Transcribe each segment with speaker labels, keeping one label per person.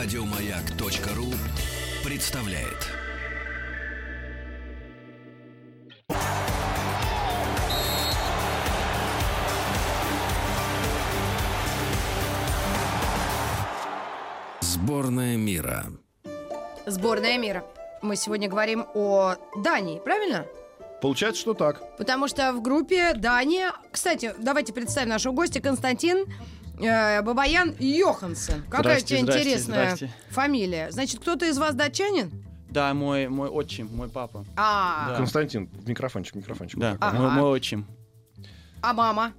Speaker 1: Радиомаяк.ру представляет. Сборная мира.
Speaker 2: Сборная мира. Мы сегодня говорим о Дании, правильно?
Speaker 3: Получается, что так.
Speaker 2: Потому что в группе Дания... Кстати, давайте представим нашего гостя Константин э, Бабаян Йоханссон. Какая у тебя
Speaker 4: Здрасте, здрасте,
Speaker 2: интересная
Speaker 4: здрасте.
Speaker 2: фамилия. Значит, кто-то из вас датчанин?
Speaker 4: Да, мой, мой отчим, мой папа.
Speaker 2: А,
Speaker 4: Да.
Speaker 3: Константин, микрофончик, микрофончик.
Speaker 4: Да,
Speaker 2: Ага.
Speaker 4: мой, мой отчим.
Speaker 2: а мама?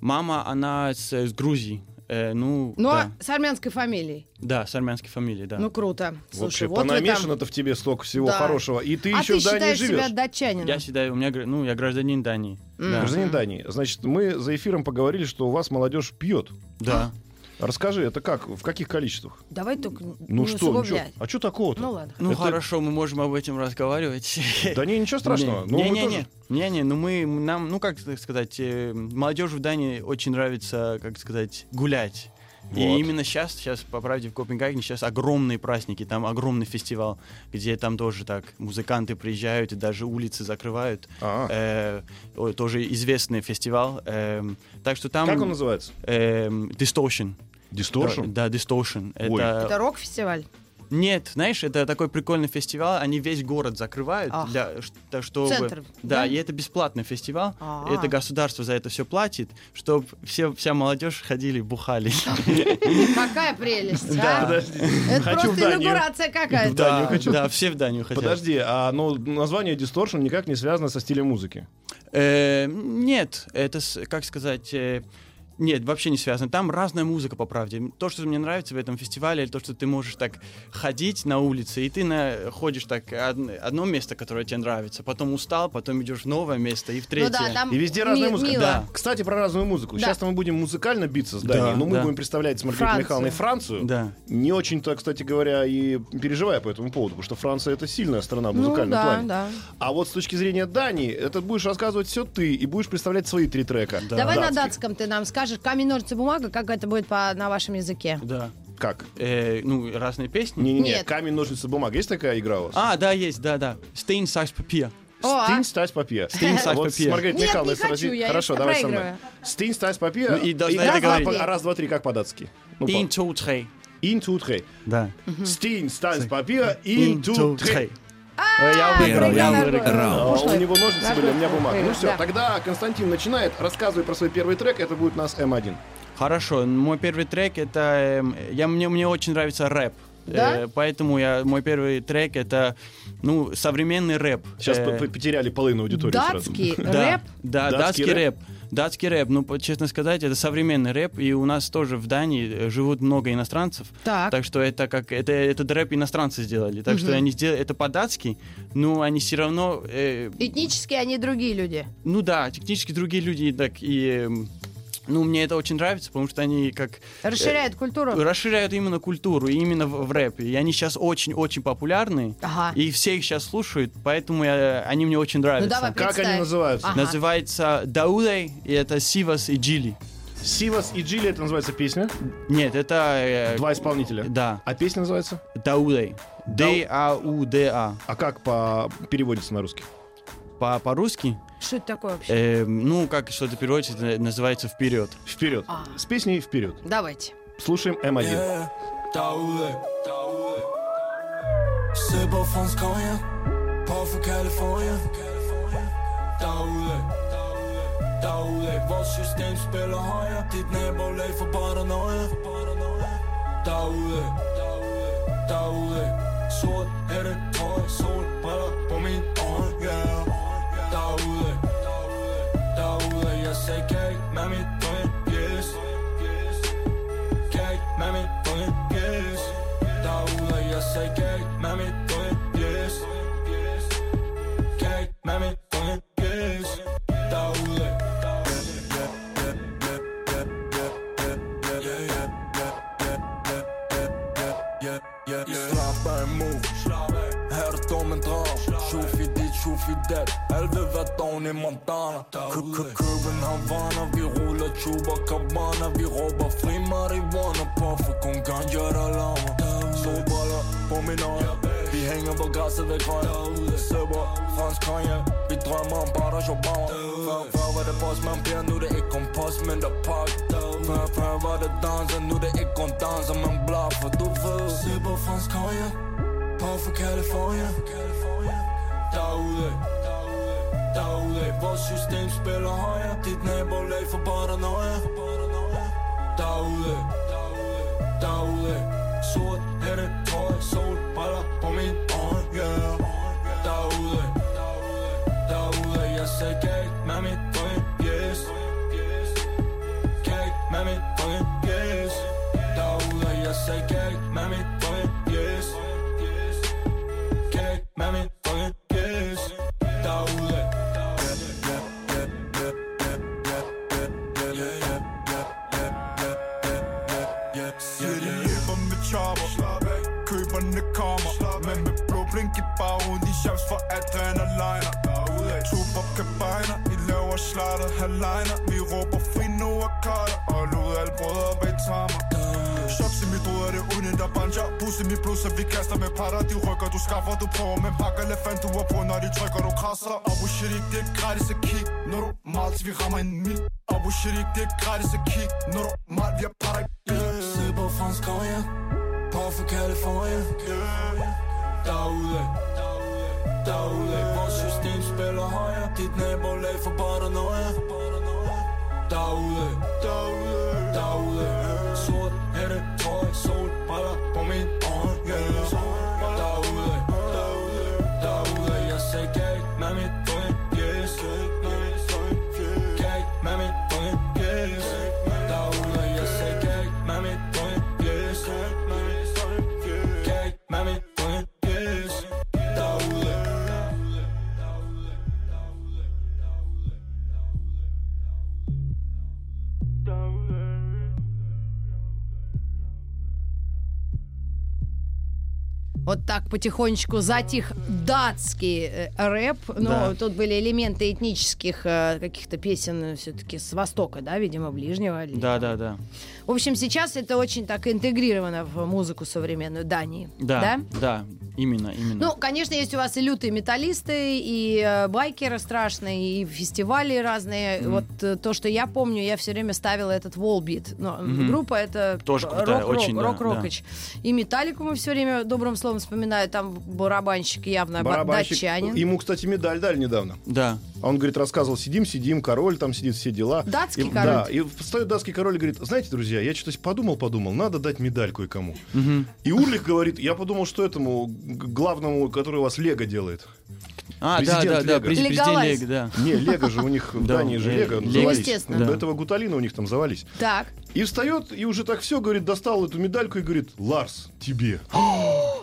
Speaker 4: Мама, она с, с Грузии. Э, ну,
Speaker 2: Но
Speaker 4: да.
Speaker 2: с армянской фамилией.
Speaker 4: да, с армянской фамилией, да.
Speaker 2: Ну, круто. Слушай,
Speaker 3: Вообще,
Speaker 2: вот вы там...
Speaker 3: понамешано-то в тебе столько всего
Speaker 2: Да.
Speaker 3: хорошего. И ты
Speaker 2: а
Speaker 3: еще
Speaker 2: ты
Speaker 3: в Дании
Speaker 2: считаешь
Speaker 3: живешь.
Speaker 2: себя датчанином?
Speaker 4: я считаю, у меня, ну, я гражданин Дании. Да.
Speaker 3: Гражданин Дании. Значит, мы за эфиром поговорили, что у вас молодежь пьет.
Speaker 4: Да.
Speaker 3: Расскажи, это как? В каких количествах?
Speaker 2: Давай только
Speaker 3: Ну
Speaker 2: не
Speaker 3: что, ну
Speaker 2: усугублять.
Speaker 3: чё? а что такого-то?
Speaker 2: Ну ладно.
Speaker 4: Ну,
Speaker 3: Это-
Speaker 4: хорошо, мы можем об этом разговаривать.
Speaker 3: Да не, ничего страшного. Ну,
Speaker 4: Не,
Speaker 3: мы
Speaker 4: не,
Speaker 3: тоже-
Speaker 4: не, не, не, ну мы, нам, ну как так сказать, э, молодежи в Дании очень нравится, как сказать, гулять. И
Speaker 3: Вот.
Speaker 4: именно сейчас, сейчас, по правде, в Копенгагене сейчас огромные праздники, там огромный фестиваль, где там тоже так музыканты приезжают и даже улицы закрывают.
Speaker 3: А,
Speaker 4: Э, тоже известный фестиваль. эм, так что там...
Speaker 3: Как он называется?
Speaker 4: эм, Distortion.
Speaker 3: Distortion?
Speaker 4: Да, да, Distortion.
Speaker 3: Ой.
Speaker 4: Это...
Speaker 2: Это рок-фестиваль?
Speaker 4: Нет, знаешь, это такой прикольный фестиваль, они весь город закрывают,
Speaker 2: Ах.
Speaker 4: для, так чтобы...
Speaker 2: Центр,
Speaker 4: да,
Speaker 2: да?
Speaker 4: и это бесплатный фестиваль,
Speaker 2: А.
Speaker 4: это государство за это все платит, чтобы все, вся молодежь ходили, бухали.
Speaker 2: Какая прелесть,
Speaker 4: Да.
Speaker 2: а?
Speaker 3: Подожди.
Speaker 2: Это просто инаугурация какая-то.
Speaker 4: Да,
Speaker 3: хочу.
Speaker 4: да, все в Данию хотят.
Speaker 3: Подожди, а ну, название Distortion никак не связано со стилем музыки.
Speaker 4: Э, нет, это, как сказать... нет, вообще не связано. Там разная музыка, по правде. То, что мне нравится в этом фестивале, то, что ты можешь так ходить на улице, и ты на, ходишь так од- одно место, которое тебе нравится, потом устал, потом идешь в новое место и в
Speaker 2: Ну
Speaker 4: третье.
Speaker 2: да, там
Speaker 3: И везде
Speaker 2: ми-
Speaker 3: разная музыка.
Speaker 2: мило.
Speaker 4: Да.
Speaker 3: Кстати, про разную музыку.
Speaker 2: Да.
Speaker 3: Сейчас мы будем музыкально биться с
Speaker 4: Да,
Speaker 3: Данией, но мы
Speaker 4: да.
Speaker 3: будем представлять с Маргаритой
Speaker 2: Францию.
Speaker 3: Михайловной Францию.
Speaker 4: Да.
Speaker 3: Не очень-то, кстати говоря, и переживая по этому поводу, потому что Франция это сильная страна в
Speaker 2: Ну
Speaker 3: музыкальном
Speaker 2: да,
Speaker 3: плане.
Speaker 2: да.
Speaker 3: А вот с точки зрения Дании, это будешь рассказывать все ты и будешь представлять свои три трека.
Speaker 4: Да.
Speaker 2: Давай на
Speaker 3: Датских.
Speaker 2: датском ты нам скажешь. Камень, ножницы, бумага, как это будет по, на вашем языке?
Speaker 4: Да.
Speaker 3: Как?
Speaker 4: Э, ну, разные песни.
Speaker 3: Не-не-не,
Speaker 2: Нет.
Speaker 3: камень, ножницы, бумага. Есть такая игра у вас?
Speaker 4: А, да, есть, да, да. Стейн, сакс, папир.
Speaker 2: О, а?
Speaker 3: Стинь, стать папье.
Speaker 4: Стинь, стать
Speaker 3: Вот
Speaker 4: папье.
Speaker 3: Маргаритой
Speaker 2: Нет,
Speaker 3: Михайловной
Speaker 2: не хочу, я
Speaker 3: Хорошо, давай со мной. Стинь, стать папье.
Speaker 4: Ну, и должна
Speaker 3: раз,
Speaker 4: это говорить.
Speaker 3: два, раз, два, три, как по-датски? Ну,
Speaker 4: Ин,
Speaker 3: по-
Speaker 4: ту, трей.
Speaker 3: Ин, ту, трей.
Speaker 4: Да.
Speaker 3: Стинь, стань, папье, ин, ту, трей.
Speaker 4: Э, Я выиграл, я выиграл.
Speaker 3: А, у него ножницы были, у меня бумага. Ну все,
Speaker 2: Да.
Speaker 3: тогда Константин начинает. Рассказывай про свой первый трек. Это будет у нас М1.
Speaker 4: Хорошо, мой первый трек это... эм, я, мне, мне очень нравится рэп.
Speaker 2: Да?
Speaker 4: Э, поэтому я, мой первый трек это ну, современный рэп.
Speaker 3: Сейчас
Speaker 4: Э,
Speaker 3: потеряли половину аудитории сразу.
Speaker 2: Датский
Speaker 4: Да,
Speaker 2: рэп?
Speaker 4: да,
Speaker 3: Датский
Speaker 4: датский,
Speaker 3: рэп?
Speaker 4: рэп. Датский рэп, ну, честно сказать, это современный рэп, и у нас тоже в Дании э, живут много иностранцев.
Speaker 2: Так.
Speaker 4: что это как это этот рэп иностранцы сделали. Так что они сделали это по-датски, но они все равно, э,
Speaker 2: Этнически они другие люди.
Speaker 4: ну да, технически другие люди, так и эм, ну мне это очень нравится, потому что они как
Speaker 2: Расширяют культуру.
Speaker 4: расширяют именно культуру, и именно в, в рэпе. И они сейчас очень-очень популярны,
Speaker 2: Ага.
Speaker 4: и все их сейчас слушают, поэтому я- они мне очень
Speaker 2: Ну
Speaker 4: нравятся.
Speaker 2: давай
Speaker 3: Как они называются?
Speaker 2: Ага.
Speaker 4: Называется Даудей, и это Сивас и Джили.
Speaker 3: Сивас и Джили, это называется песня.
Speaker 4: Нет, это... э,
Speaker 3: Два исполнителя.
Speaker 4: Да,
Speaker 3: А песня называется?
Speaker 4: Даудей. Д-А-У-Д-А.
Speaker 3: А как по переводится на русский?
Speaker 4: По- По-русски,
Speaker 2: Что это такое вообще?
Speaker 4: э, ну, как что-то переводится, это называется «Вперед».
Speaker 3: Вперед.
Speaker 2: А.
Speaker 3: С песней вперед.
Speaker 2: Давайте.
Speaker 3: Слушаем М1.
Speaker 5: Yeah, derude Se på fransk konge På for California Derude Derude Vores system spiller højere Dit nabolag får paranoia Derude Derude Sort hætte, trøje, sol, briller på min øje, yeah say cake, mami, doing yes. Cake, mami, doing yes. Davula, yes, say cake, mami, doing yes. Cake, mami, dit, shufi dat Helvede Tony Montana København Vi ruller tuber cabana. Vi råber fri marihuana På for kun kan gøre lava på min øje. Vi hænger på græsset ved grøn Søber, fransk konjak Vi drømmer om Bada Jobauer Før, før var det boss, man bliver Nu det ikke kun post, men der pak Før, før var det danser Nu det ikke kun danser, man blaffer Du ved. Søber, fransk konjak På for California Derude Derude Vores system spiller højere. Dit nabolag for paranoia Derude Derude Sort hætte, tøj, sol, briller på min
Speaker 6: halvliner Vi råber fri nu og kolder Og lod alle brødre bag trammer Shots i mit hoved er det uden der banjer. Pus i mit blod så vi kaster med patter. De rykker du skaffer du prøver Men pakker elefant du er på når de trykker du krasser. Abu oh Shirik, det er gratis at kigge. Når du malt vi rammer en mil. Abu oh Shirik, det er gratis at kigge. Når du malt vi er patter
Speaker 5: på fransk konjak På for California. Derude Derude Vores system spiller højere. Dit nabolag for paranoia Derude Derude derude. Sort hætte, tøj, sol, briller på min
Speaker 2: Вот так потихонечку затих датский э, рэп. Но
Speaker 4: Да.
Speaker 2: тут были элементы этнических э, каких-то песен все-таки с Востока, да, видимо, Ближнего. или-
Speaker 4: Да, да, да.
Speaker 2: В общем, сейчас это очень так интегрировано в музыку современную Дании.
Speaker 4: Да, да, именно, именно.
Speaker 2: Ну, конечно, есть у вас и лютые металлисты, и э, байкеры страшные, и фестивали разные. Вот э, то, что я помню, я все время ставила этот Волбит. Но
Speaker 4: Мгм.
Speaker 2: группа это
Speaker 4: Тоже крутая,
Speaker 2: рок,
Speaker 4: очень, да,
Speaker 2: рок,
Speaker 4: да.
Speaker 2: рокоч. И металлику мы все время добрым словом вспоминаю. Там барабанщик явно ба-
Speaker 3: Барабанщик.
Speaker 2: датчанин.
Speaker 3: Ему, кстати, медаль дали недавно.
Speaker 4: Да.
Speaker 3: А он, говорит, рассказывал, сидим, сидим, король там сидит, все дела.
Speaker 2: Датский
Speaker 3: И-
Speaker 2: король?
Speaker 3: Да, и встает датский король и говорит, знаете, друзья, я что-то подумал, подумал, надо дать медаль кое-кому.
Speaker 4: Мгм.
Speaker 3: И Урлих говорит, я подумал, что этому главному, который у вас Лего делает.
Speaker 4: А, да,
Speaker 3: Президент
Speaker 4: да, да,
Speaker 3: Лего.
Speaker 2: Легалайз.
Speaker 4: президент Лего, да.
Speaker 3: Не, Лего же у них в
Speaker 4: Да,
Speaker 3: Дании же Лего
Speaker 4: Лего.
Speaker 3: завались.
Speaker 2: Естественно.
Speaker 3: До
Speaker 4: Да.
Speaker 3: этого Гуталина у них там завались.
Speaker 2: Так.
Speaker 3: И встает, и уже так все, говорит, достал эту медальку и говорит, Ларс, тебе.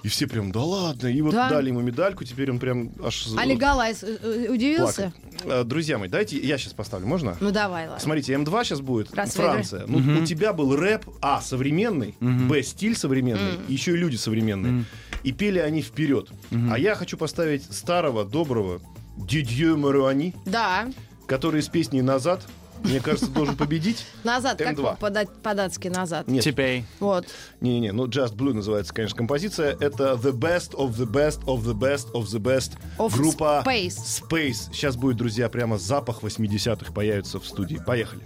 Speaker 3: И все прям, да ладно. И вот
Speaker 2: Да?
Speaker 3: дали ему медальку, теперь он прям аж
Speaker 2: А Легалайз э, э, удивился?
Speaker 3: плакает. Э, Друзья мои, дайте я сейчас поставлю, можно?
Speaker 2: Ну давай, ладно.
Speaker 3: Смотрите, М2 сейчас будет,
Speaker 2: Раз
Speaker 3: Франция. Ну, у тебя был рэп, а, современный, б, стиль современный, и еще и люди современные. И пели они вперед. А я хочу поставить старого, доброго Дидье Маруани,
Speaker 2: Да.
Speaker 3: который из песни «Назад», мне кажется, должен победить.
Speaker 2: Назад, как
Speaker 3: М2.
Speaker 2: подать- по-датски назад?
Speaker 3: Нет,
Speaker 4: Теперь.
Speaker 2: Вот.
Speaker 3: не-не, ну Just Blue называется, конечно, композиция. Это The Best of the Best of the Best of the Best.
Speaker 2: Of
Speaker 3: Группа
Speaker 2: Space.
Speaker 3: Space. Сейчас будет, друзья, прямо запах 80-х появится в студии. Поехали.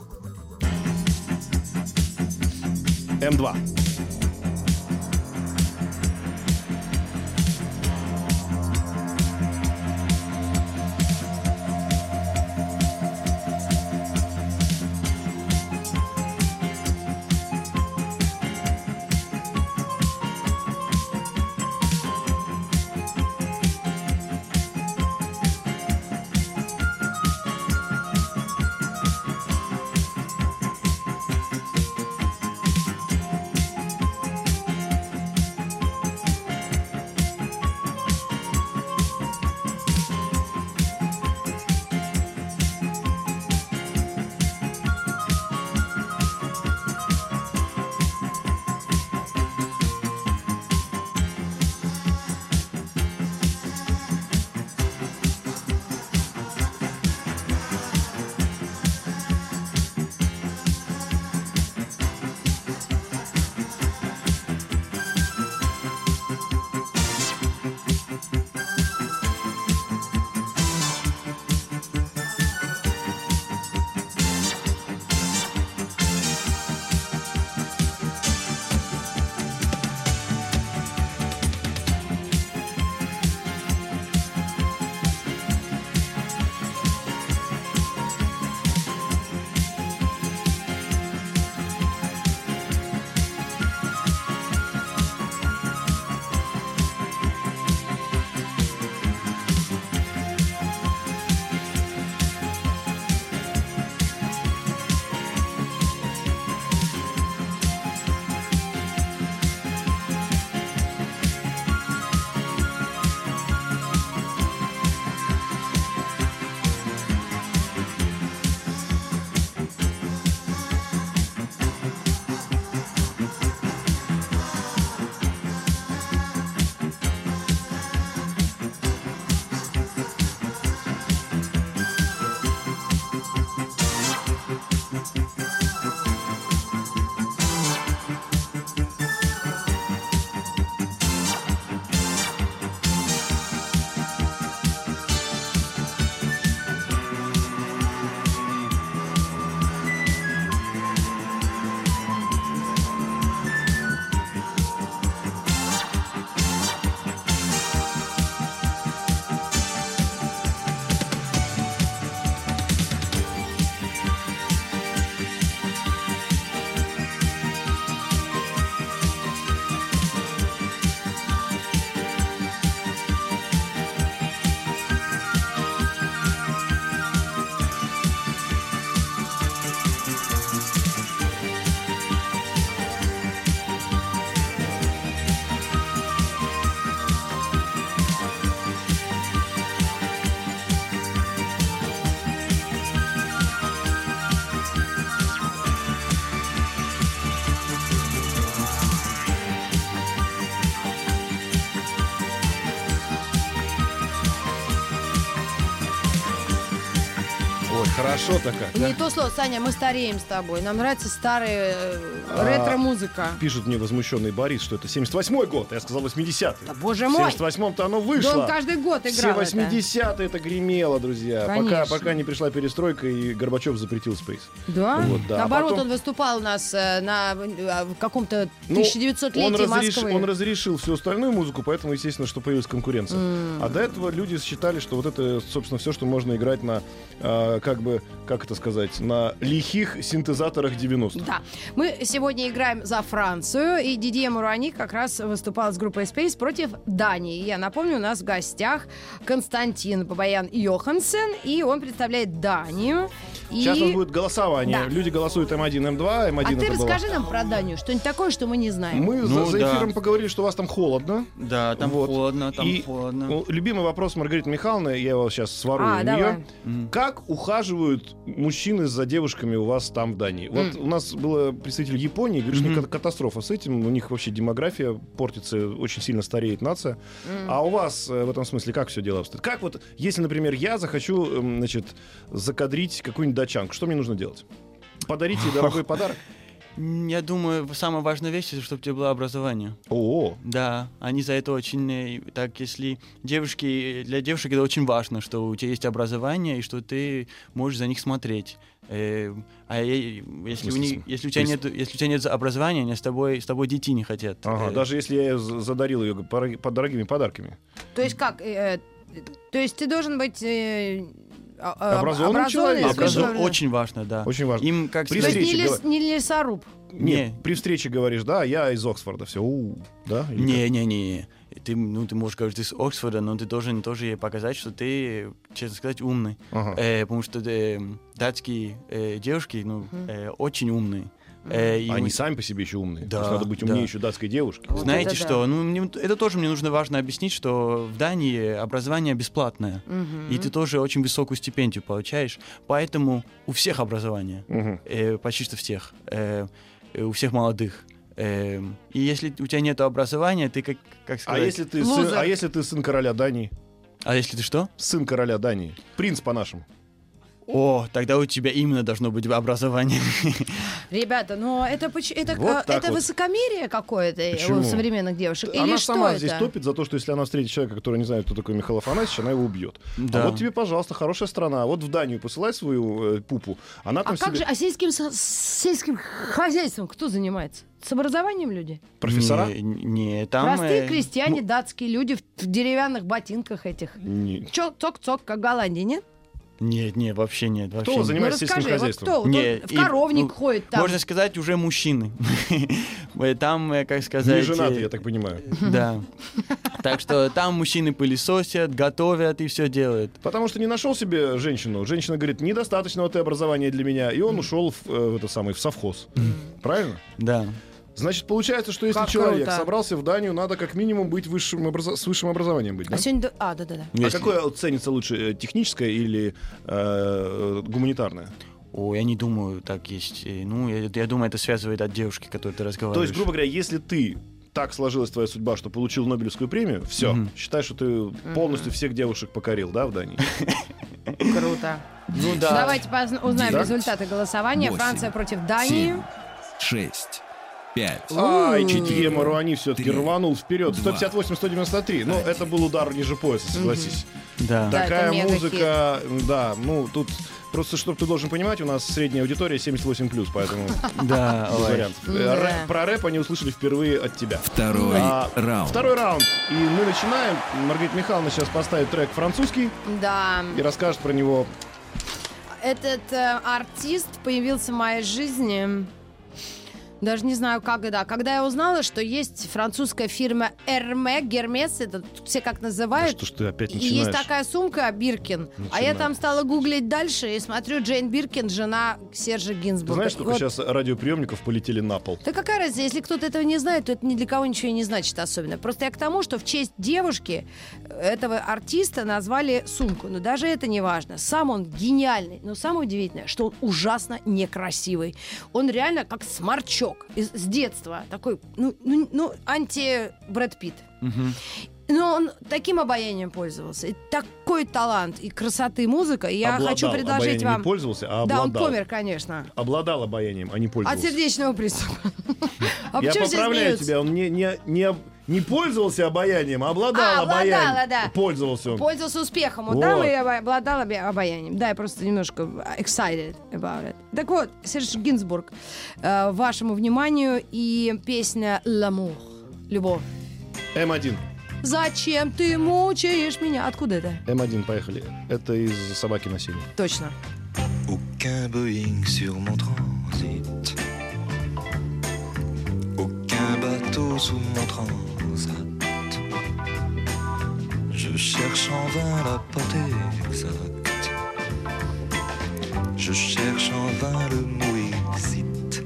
Speaker 3: М2. Хорошо-то как.
Speaker 2: Не то слово, Саня, мы стареем с тобой. Нам нравится старая э,
Speaker 3: А,
Speaker 2: ретро-музыка.
Speaker 3: Пишет мне возмущенный Борис, что это 78-й год. Я сказал 80-й.
Speaker 2: Да, боже
Speaker 3: В
Speaker 2: мой!
Speaker 3: 78-м-то оно
Speaker 2: Да
Speaker 3: вышло.
Speaker 2: он каждый год
Speaker 3: Все
Speaker 2: играл это.
Speaker 3: 80-е это гремело, друзья. Пока,
Speaker 2: Конечно.
Speaker 3: пока не пришла перестройка и Горбачев запретил Space.
Speaker 2: Да?
Speaker 3: Вот, да. А
Speaker 2: Наоборот,
Speaker 3: потом-
Speaker 2: он выступал у нас э, на э, в каком-то
Speaker 3: Ну,
Speaker 2: 1900-летии
Speaker 3: он, разреш-
Speaker 2: Москвы.
Speaker 3: он разрешил всю остальную музыку, поэтому, естественно, что появилась конкуренция. А до этого люди считали, что вот это, собственно, все, что можно играть на, а, как бы, как это сказать, на лихих синтезаторах 90-х.
Speaker 2: Да. Мы сегодня играем за Францию, и Дидье Муруани как раз выступал с группой Space против Дании. Я напомню, у нас в гостях Константин Бабаян Йохансен, и он представляет Данию. И...
Speaker 3: Сейчас у нас будет голосование.
Speaker 2: Да.
Speaker 3: Люди голосуют М1, М2. М1
Speaker 2: А ты
Speaker 3: это было.
Speaker 2: расскажи нам про Данию, что-нибудь такое, что мы не знаем.
Speaker 3: Мы за-
Speaker 4: Ну,
Speaker 3: за,
Speaker 4: да.
Speaker 3: эфиром поговорили, что у вас там холодно.
Speaker 4: Да, там
Speaker 3: Вот.
Speaker 4: холодно, там
Speaker 3: И,
Speaker 4: холодно.
Speaker 3: любимый вопрос Маргариты Михайловны, я его сейчас сворую
Speaker 2: А,
Speaker 3: у
Speaker 2: давай.
Speaker 3: нее. Как ухаживают мужчины за девушками у вас там в Дании? Вот у нас был представитель Японии, говорит, что ка- катастрофа с этим, у них вообще демография портится, очень сильно стареет нация. А у вас э, в этом смысле как все дело обстоит? Как вот, если, например, я захочу, значит, закадрить какую-нибудь дачанку, что мне нужно делать? Подарить ей дорогой подарок?
Speaker 4: Я думаю, самая важная вещь, это чтобы у тебя было образование.
Speaker 3: О,
Speaker 4: Да, они за это очень... э, Так, если девушки... Для девушек это очень важно, что у тебя есть образование и что ты можешь за них смотреть. Э, а я- если, у них, если, у тебя
Speaker 3: есть-
Speaker 4: нет, если у тебя нет образования, они с тобой, с тобой детей не хотят.
Speaker 3: ага,
Speaker 4: Э,
Speaker 3: даже если я за- задарил ее под дорогими подарками.
Speaker 2: То есть как? э, э, то есть ты должен быть... э, а- а- образованный, с высшим
Speaker 4: образов- очень важно, да.
Speaker 3: Очень важно.
Speaker 4: Им, как
Speaker 3: При
Speaker 2: есть не,
Speaker 3: встрече
Speaker 2: лес- не лесоруб.
Speaker 3: Нет,
Speaker 4: Не.
Speaker 3: при встрече говоришь, да, я из Оксфорда, все, у, да? Или
Speaker 4: Не, не, не. Ты, ну, ты можешь говорить, ты из Оксфорда, но ты должен тоже ей показать, что ты, честно сказать, умный.
Speaker 3: Ага.
Speaker 4: Э, потому что э, датские э, девушки, ну, э, очень умные. Э, и
Speaker 3: Они
Speaker 4: мы-
Speaker 3: сами по себе еще умные.
Speaker 4: Да,
Speaker 3: То есть надо быть умнее
Speaker 4: да.
Speaker 3: еще датской девушки.
Speaker 2: Вот
Speaker 4: Знаете
Speaker 2: это да.
Speaker 4: что? Ну, мне- это тоже мне нужно важно объяснить, что в Дании образование бесплатное.
Speaker 2: Мгм.
Speaker 4: И ты тоже очень высокую стипендию получаешь. Поэтому у всех образование.
Speaker 3: Мгм.
Speaker 4: Э, почти что всех. Э, э, у всех молодых. Э, и если у тебя нет образования, ты как, как
Speaker 3: А
Speaker 4: сказать...
Speaker 3: если, ты сын, а если ты сын короля Дании?
Speaker 4: А если ты что?
Speaker 3: Сын короля Дании. Принц по-нашему.
Speaker 4: О, тогда у тебя именно должно быть образование.
Speaker 2: Ребята, ну это, это,
Speaker 3: Вот
Speaker 2: а, это
Speaker 3: вот.
Speaker 2: высокомерие какое-то
Speaker 3: Почему?
Speaker 2: у современных девушек? Или
Speaker 3: она
Speaker 2: что
Speaker 3: сама
Speaker 2: это?
Speaker 3: здесь топит за то, что если она встретит человека, который не знает, кто такой Михаил Афанасьевич, она его убьет.
Speaker 4: Да.
Speaker 3: А вот тебе, пожалуйста, хорошая страна. Вот в Данию посылай свою э, пупу. Она там
Speaker 2: А как
Speaker 3: себе...
Speaker 2: же, а сельским, сельским хозяйством кто занимается? С образованием люди?
Speaker 3: Профессора?
Speaker 4: Не, не, там...
Speaker 2: Простые
Speaker 4: э,
Speaker 2: крестьяне,
Speaker 3: ну-
Speaker 2: датские люди в, в деревянных ботинках этих.
Speaker 3: Не.
Speaker 2: Чок, цок-цок, как в Голландии, нет?
Speaker 4: Нет, нет, вообще нет. Вообще
Speaker 3: Кто
Speaker 4: нет.
Speaker 3: занимается
Speaker 2: ну
Speaker 3: сельским
Speaker 2: расскажи, вот
Speaker 3: хозяйством?
Speaker 2: кто? Вот
Speaker 4: Не,
Speaker 2: он в
Speaker 4: и,
Speaker 2: коровник
Speaker 4: ну,
Speaker 2: ходит там.
Speaker 4: Можно сказать, уже мужчины. Э, Там, э, как сказать...
Speaker 3: Не женатый,
Speaker 4: э,
Speaker 3: я так понимаю.
Speaker 4: Да. Так что там мужчины пылесосят, готовят и все делают.
Speaker 3: Потому что не нашел себе женщину. Женщина говорит, недостаточного ты образования для меня. И он ушел в, в это самое, в совхоз. Правильно?
Speaker 4: Да.
Speaker 3: Значит, получается, что если
Speaker 2: Как
Speaker 3: человек
Speaker 2: круто.
Speaker 3: собрался в Данию, надо как минимум быть высшим образо- с высшим образованием быть. да?
Speaker 2: А сегодня... А, да-да-да.
Speaker 3: А
Speaker 4: Если-
Speaker 3: какое ценится лучше, э, техническое или э, гуманитарное?
Speaker 4: О, я не думаю, так есть. Э, Ну, я, я думаю, это связывает от девушки, которой ты
Speaker 3: То
Speaker 4: разговариваешь.
Speaker 3: есть, грубо говоря, если ты так сложилась твоя судьба, что получил Нобелевскую премию, все,
Speaker 4: Мгм.
Speaker 3: считай, что ты полностью всех девушек покорил, да, в Дании?
Speaker 2: Круто.
Speaker 4: Ну да.
Speaker 2: Давайте узнаем результаты голосования. Франция против Дании.
Speaker 1: Шесть, пять,
Speaker 3: Ай,
Speaker 2: У.
Speaker 3: Читье Маруани все-таки рванул вперед.
Speaker 1: Два.
Speaker 3: 158-193. Ну, это был удар ниже пояса, согласись.
Speaker 4: Да.
Speaker 3: Такая музыка, да, ну, тут просто, чтобы ты должен понимать, у нас средняя аудитория 78+, поэтому
Speaker 4: Да,
Speaker 3: рэп- Про рэп они услышали впервые от тебя.
Speaker 1: второй
Speaker 3: А,
Speaker 1: раунд.
Speaker 3: Второй раунд. И мы начинаем. Маргарита Михайловна сейчас поставит трек французский
Speaker 2: Да.
Speaker 3: и расскажет про него.
Speaker 2: Этот э, артист появился в моей жизни. Даже не знаю, когда. Когда я узнала, что есть французская фирма Hermès, Гермес, это все как называют.
Speaker 3: Что ж ты опять
Speaker 2: И есть
Speaker 3: начинаешь?
Speaker 2: такая сумка Биркин. А я
Speaker 3: Начинаешь.
Speaker 2: там стала гуглить дальше и смотрю, Джейн Биркин, жена Сержа
Speaker 3: Ты
Speaker 2: Гинзбурга.
Speaker 3: знаешь, сколько
Speaker 2: Вот.
Speaker 3: сейчас радиоприемников полетели на пол?
Speaker 2: Да какая разница, если кто-то этого не знает, то это ни для кого ничего не значит особенно. Просто я к тому, что в честь девушки этого артиста назвали сумку. Но даже это не важно. Сам он гениальный. Но самое удивительное, что он ужасно некрасивый. Он реально как сморчок из, с детства. Такой, ну, ну, ну анти-Брэд Питт.
Speaker 4: Мгм.
Speaker 2: Но он таким обаянием пользовался. И такой талант и красоты музыка. И я
Speaker 3: Обладал
Speaker 2: хочу предложить вам...
Speaker 3: Не пользовался, а
Speaker 2: да, он
Speaker 3: обладал.
Speaker 2: помер, конечно.
Speaker 3: Обладал обаянием, а не
Speaker 2: От
Speaker 3: пользовался.
Speaker 2: сердечного приступа. А
Speaker 3: Я поправляю тебя, он не, не, не, не пользовался обаянием, а обладал
Speaker 2: А, обладал,
Speaker 3: обаянием.
Speaker 2: да.
Speaker 3: Пользовался он.
Speaker 2: Пользовался успехом. Вот,
Speaker 3: Вот.
Speaker 2: там и обладал обаянием. Да, я просто немножко excited about it. Так вот, Серж Гинзбург, э, вашему вниманию и песня «L'amour». Любовь.
Speaker 3: М1.
Speaker 2: Зачем ты мучаешь меня? Откуда это?
Speaker 3: М1, поехали. Это из «Собаки на сене».
Speaker 2: Точно.
Speaker 7: Aucun Boeing sur mon transit. Aucun bateau sous mon transat. Je cherche en vain la portée exacte. Je cherche en vain le mot exit.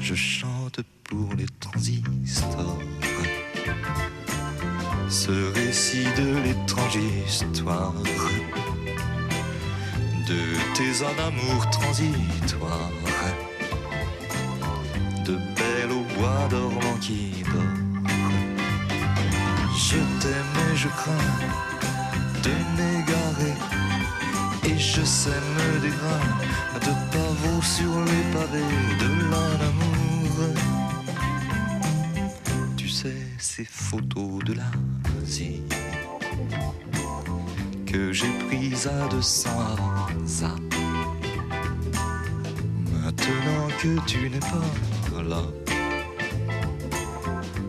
Speaker 7: Je chante pour les transistors. Ce récit de l'étrange histoire de tes un amour transitoire, de belle au bois dormant qui dort. Je t'aime et je crains de m'égarer, et je sème des grains de pavots sur les pavés de l'amour. Tu sais, ces photos de l'Asie que j'ai prise à 200 hasards. Maintenant que tu n'es pas là,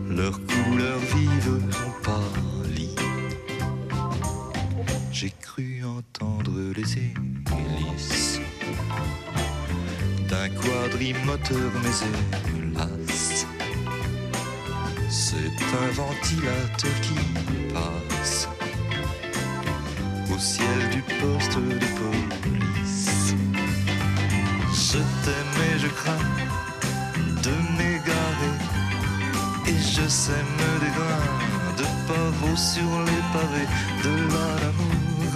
Speaker 7: leurs couleurs vives J'ai cru entendre les hélices d'un quadrimoteur, mais hélas, c'est un ventilateur qui passe au ciel du poste de police. Je t'aime et je crains de m'égarer. Et je des grains de pavots sur les pavés de l'amour.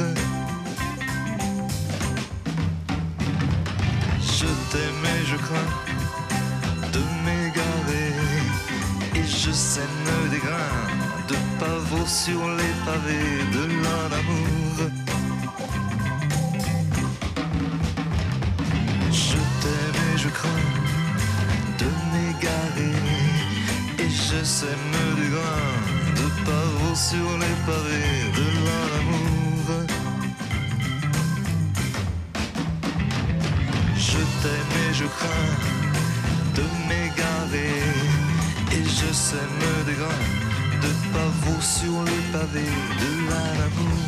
Speaker 7: Je t'aime et je crains de m'égarer. Et je sème des grains de pavots sur les pavés de l'amour. Je t'aime et je crains de m'égarer. Et je sème sur les pavés de l'amour. Je t'aime et je crains de m'égarer. Et je sème des grains de pavots sur les pavés de l'amour.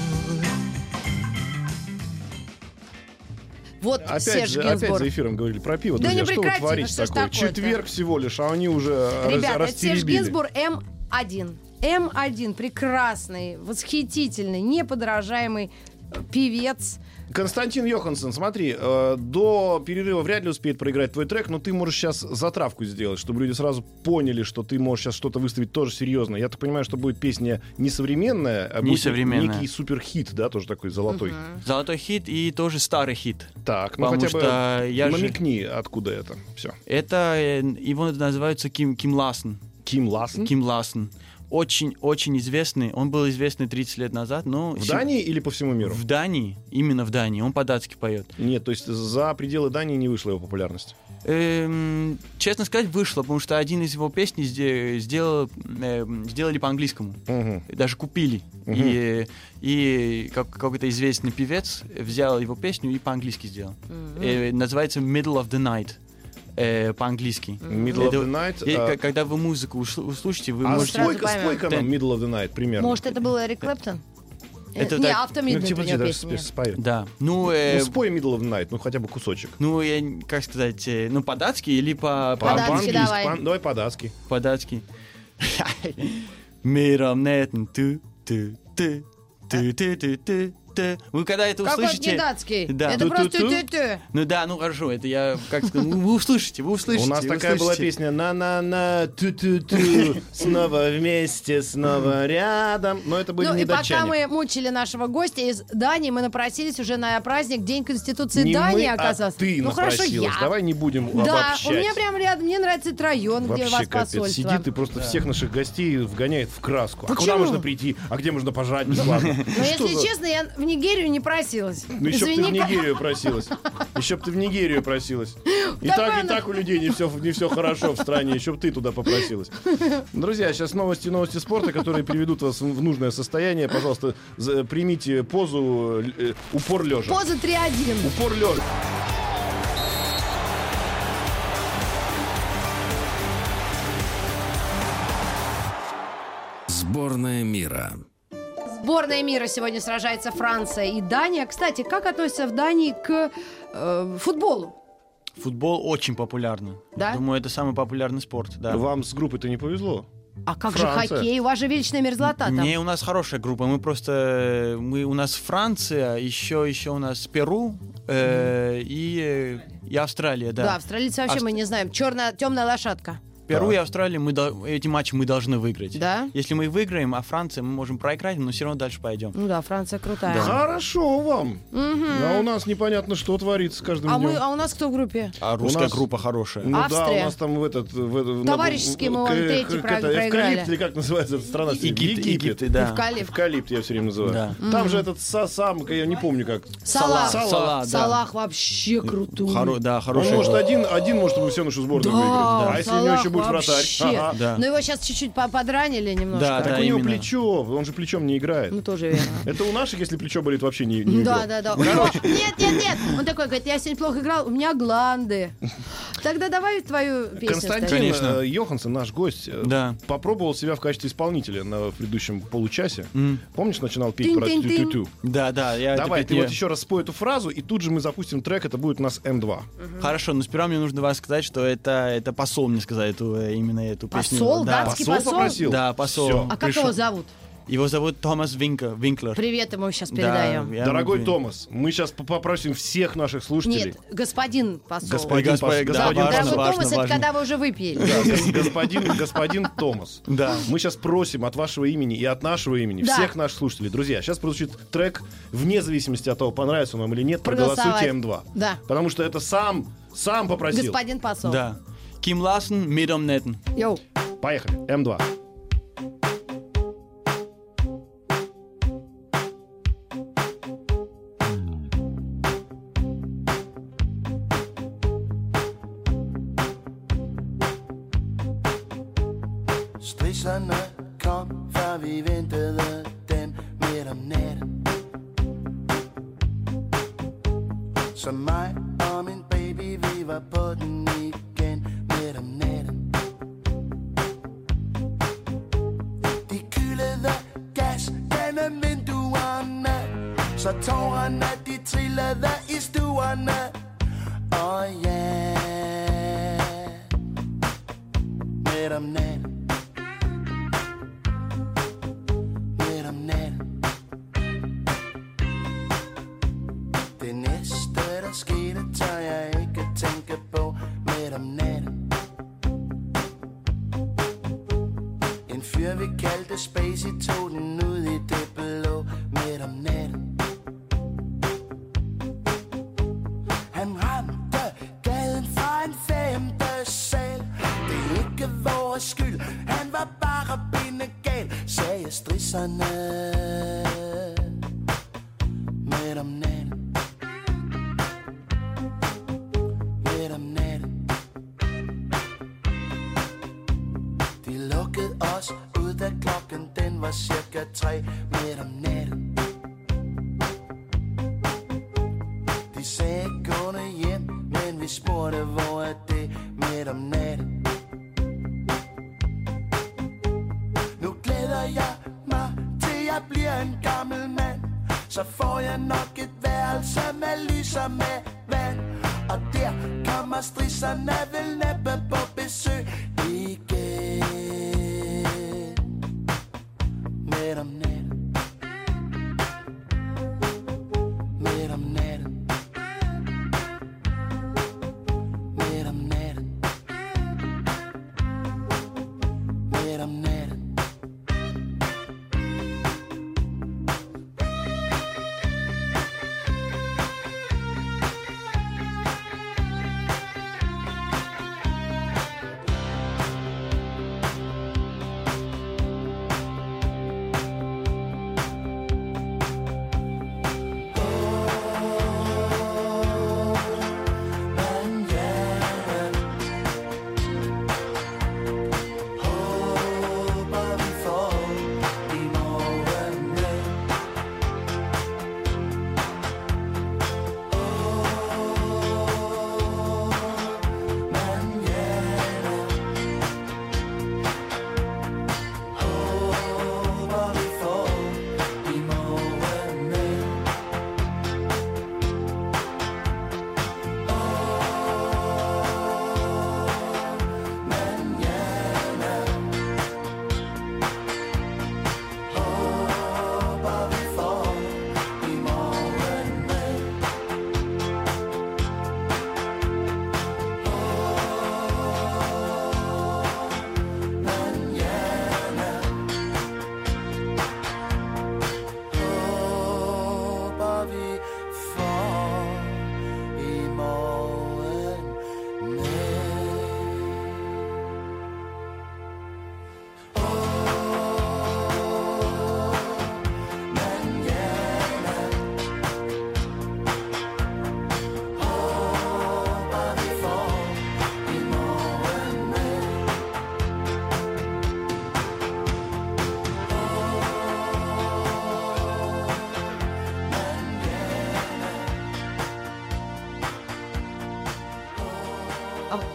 Speaker 2: Вот
Speaker 3: Опять
Speaker 2: Серж
Speaker 3: же, опять за эфиром говорили про пиво.
Speaker 2: Да
Speaker 3: Друзья,
Speaker 2: не
Speaker 3: что вы
Speaker 2: ну
Speaker 3: творите
Speaker 2: что ж
Speaker 3: такое?
Speaker 2: такое-то?
Speaker 3: Четверг всего лишь, а они уже раз-
Speaker 2: Ребята, это Серж. Гинзбург М1. М1 прекрасный, восхитительный, неподражаемый э, певец.
Speaker 3: Константин Йоханссон, смотри, э, до перерыва вряд ли успеет проиграть твой трек, но ты можешь сейчас затравку сделать, чтобы люди сразу поняли, что ты можешь сейчас что-то выставить тоже серьезно. Я так понимаю, что будет песня не современная, а
Speaker 4: Не
Speaker 3: будет некий суперхит, да, тоже такой золотой.
Speaker 4: Золотой хит и тоже старый хит.
Speaker 3: Так, ну
Speaker 4: Потому
Speaker 3: хотя
Speaker 4: что
Speaker 3: бы
Speaker 4: я же-
Speaker 3: намекни, откуда это. Все.
Speaker 4: Это э, его называется Ким, Ким Лассен.
Speaker 3: Ким Лассен?
Speaker 4: Ким Лассен. Очень-очень известный. Он был известный 30 лет назад, но...
Speaker 3: В
Speaker 4: сем-
Speaker 3: Дании или по всему миру?
Speaker 4: В Дании, именно в Дании. Он по-датски поет.
Speaker 3: Нет, то есть за пределы Дании не вышла его популярность.
Speaker 4: Эм, честно сказать, вышло, потому что один из его песней сде- сделал, эм, сделали по-английскому.
Speaker 3: Мгм.
Speaker 4: Даже купили.
Speaker 3: Мгм.
Speaker 4: И, и как, какой-то известный певец взял его песню и по-английски сделал. Э, называется Middle of the Night. Э, по-английски.
Speaker 3: Middle of
Speaker 4: Это-
Speaker 3: the Night. а-
Speaker 4: к- когда вы музыку усл- услышите, вы
Speaker 3: А
Speaker 4: можете...
Speaker 3: спой-ка,
Speaker 2: поймем.
Speaker 3: спой-ка нам Middle of the Night примерно.
Speaker 2: Может, это был Эрик Клэптон?
Speaker 4: Это
Speaker 2: не,
Speaker 4: так-
Speaker 3: ну, типа, даже спи- спою.
Speaker 4: Да. Ну, э,
Speaker 3: Ну, спой Middle of the Night, ну хотя бы кусочек.
Speaker 4: ну, я, как сказать, э, ну, по-датски или по- по-
Speaker 2: По-датски
Speaker 3: По-английски,
Speaker 2: давай.
Speaker 3: по- давай по-датски.
Speaker 4: по-датски. Миром нетн ту ту ту ту ту ту ту ту-ту. Вы когда это
Speaker 2: Какой
Speaker 4: услышите...
Speaker 2: не датский.
Speaker 4: Да.
Speaker 2: Это просто
Speaker 3: Ту-ту-ту.
Speaker 2: тю-тю.
Speaker 4: Ну да, ну хорошо, это я, как сказать, вы услышите, вы услышите.
Speaker 3: У нас такая была песня на-на-на, ту-ту-ту, снова вместе, снова рядом. Но это были
Speaker 2: Ну
Speaker 3: не
Speaker 2: и пока мы мучили нашего гостя из Дании, мы напросились уже на праздник День Конституции Дании,
Speaker 3: а
Speaker 2: оказывается.
Speaker 3: ты
Speaker 2: ну хорошо, я.
Speaker 3: Давай не будем
Speaker 2: Да, у меня прям рядом, мне нравится этот район, где у вас посольство.
Speaker 3: Сидит и просто всех наших гостей вгоняет в краску. А куда можно прийти? А где можно пожрать бесплатно?
Speaker 2: Но
Speaker 3: Что
Speaker 2: если честно, я в Нигерию не просилась.
Speaker 3: Ну еще бы ты в Нигерию просилась. Еще бы ты в Нигерию просилась. И так, и так у людей не все, не все хорошо в стране. Еще бы ты туда попросилась. Друзья, сейчас новости, новости спорта, которые приведут вас в нужное состояние. Пожалуйста, за- примите позу э, упор лежа.
Speaker 2: Поза 3-1.
Speaker 3: Упор лежа.
Speaker 1: Сборная мира.
Speaker 2: Сборная мира сегодня сражается Франция и Дания. Кстати, как относятся в Дании к э, футболу?
Speaker 4: Футбол очень популярный.
Speaker 2: Да?
Speaker 4: Думаю, это самый популярный спорт, да.
Speaker 3: Вам с группой-то не повезло.
Speaker 2: А как
Speaker 3: Франция.
Speaker 2: же хоккей? У вас же вечная мерзлота там.
Speaker 4: Не, у нас хорошая группа. Мы просто, мы у нас Франция, еще еще у нас Перу э, и, э, и Австралия, да.
Speaker 2: Да, австралийцы вообще
Speaker 4: Авст-
Speaker 2: мы не знаем. Черная, темная лошадка.
Speaker 4: Перу
Speaker 3: Так.
Speaker 4: и Австралия мы дол- эти матчи мы должны выиграть.
Speaker 2: Да?
Speaker 4: Если мы их выиграем, а Франция мы можем проиграть, но все равно дальше пойдем.
Speaker 2: Ну да, Франция крутая.
Speaker 3: Хорошо вам. А у нас непонятно, что творится с каждым
Speaker 2: А,
Speaker 3: днем.
Speaker 2: мы, а у нас кто в группе?
Speaker 4: А
Speaker 3: У
Speaker 4: русская
Speaker 3: нас-
Speaker 4: группа хорошая.
Speaker 3: Ну да,
Speaker 2: Австрия.
Speaker 3: у нас там в этот... В, этот-
Speaker 2: Товарищеский мы
Speaker 3: на-
Speaker 2: вон
Speaker 3: к-
Speaker 2: третий проиграли.
Speaker 3: Эвкалипт, или как называется эта страна?
Speaker 4: Египет, Египет, да.
Speaker 2: Эвкалипт.
Speaker 3: Эвкалипт я все время называю.
Speaker 4: Да.
Speaker 3: Там же этот са- сам, я не помню как.
Speaker 2: Салах.
Speaker 3: Салах.
Speaker 4: Салах, да.
Speaker 2: Салах вообще крутой.
Speaker 4: Хоро- да,
Speaker 3: Он
Speaker 4: хороший.
Speaker 3: может один, один может всю нашу сборную
Speaker 2: Да,
Speaker 3: выиграть. А если у него еще будет вратарь?
Speaker 2: вообще.
Speaker 3: Ага.
Speaker 4: Да.
Speaker 2: Но его сейчас чуть-чуть по- подранили немножко.
Speaker 4: Да,
Speaker 3: Так
Speaker 4: да.
Speaker 3: у него
Speaker 4: именно.
Speaker 3: плечо, он же плечом не играет.
Speaker 2: Ну, тоже верно.
Speaker 3: Это у наших, если плечо болит, вообще не, не
Speaker 2: Да, да, да. Нет, нет, нет. Он такой говорит, я сегодня плохо играл, у меня гланды. Тогда давай твою песню
Speaker 3: Константин.
Speaker 4: Конечно.
Speaker 3: э, Йоханссон, наш гость, э,
Speaker 4: Да.
Speaker 3: попробовал себя в качестве исполнителя на предыдущем получасе.
Speaker 4: М.
Speaker 3: Помнишь, начинал петь про
Speaker 2: Тынь-тынь-тынь.
Speaker 3: тю-тю-тю?
Speaker 4: Да, да, я
Speaker 3: Давай, ты вот еще раз спой эту фразу, и тут же мы запустим трек, это будет у нас М2.
Speaker 4: Хорошо, но сперва мне нужно вас сказать, что это, это посол мне сказал эту, э, именно эту песню.
Speaker 2: Посол?
Speaker 4: Да.
Speaker 2: Датский
Speaker 3: Посол
Speaker 2: посол?
Speaker 3: попросил?
Speaker 4: Да, посол.
Speaker 3: Всё.
Speaker 2: А как его зовут?
Speaker 4: Его зовут Томас Винкер, Винклер.
Speaker 2: Привет ему сейчас
Speaker 4: Да,
Speaker 2: передаем.
Speaker 4: я
Speaker 3: Дорогой
Speaker 4: люблю.
Speaker 3: Томас, мы сейчас попросим всех наших слушателей.
Speaker 2: Нет, господин посол.
Speaker 3: Господин,
Speaker 4: Господин,
Speaker 3: пос-
Speaker 4: да,
Speaker 3: господин
Speaker 4: важно,
Speaker 2: Дорогой
Speaker 4: важно,
Speaker 2: Томас, это
Speaker 4: важно.
Speaker 2: когда вы уже выпили.
Speaker 3: Да, гос- господин, господин Томас.
Speaker 4: Да.
Speaker 3: Мы сейчас просим от вашего имени и от нашего имени
Speaker 2: Да.
Speaker 3: всех наших слушателей. Друзья, сейчас прозвучит трек, вне зависимости от того, понравится он вам или нет, проголосуйте М2.
Speaker 2: Да.
Speaker 3: Потому что это сам, сам попросил.
Speaker 2: Господин посол.
Speaker 4: Да. Ким
Speaker 8: Ларсен, Midt om natten. Йоу. Поехали, М2. Så tårerne de trillede i stuerne Og ja yeah. Jeg bliver en gammel mand Så får jeg nok et værelse med lys og med vand. Og der kommer strisserne vel næppe på besøg igen.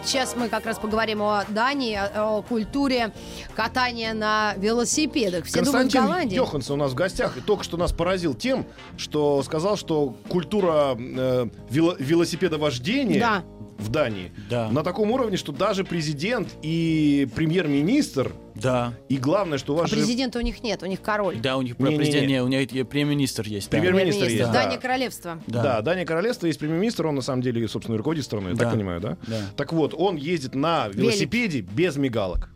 Speaker 2: Сейчас мы как раз поговорим о Дании, о, культуре катания на велосипедах. Все думают,
Speaker 3: Константин
Speaker 2: Голландия.
Speaker 3: Йоханссон у нас в гостях и только что нас поразил тем, что сказал, что культура э, вело- велосипедовождения
Speaker 2: Да.
Speaker 3: в Дании
Speaker 4: Да.
Speaker 3: на таком уровне, что даже президент и премьер-министр,
Speaker 4: Да.
Speaker 3: и главное, что у
Speaker 2: А
Speaker 3: вас же
Speaker 2: президента у них нет, у них король.
Speaker 4: Да, у них
Speaker 3: Не-не-не.
Speaker 4: президент, не, у них премьер-министр есть. да.
Speaker 3: Премьер-министр есть, да.
Speaker 2: Дания королевства.
Speaker 3: Да.
Speaker 4: Да.
Speaker 3: Дания королевство есть премьер-министр, он на самом деле, собственно, руководит страной, я
Speaker 4: Да.
Speaker 3: так понимаю, да?
Speaker 4: Да.
Speaker 3: Так вот, он ездит на велосипеде без мигалок.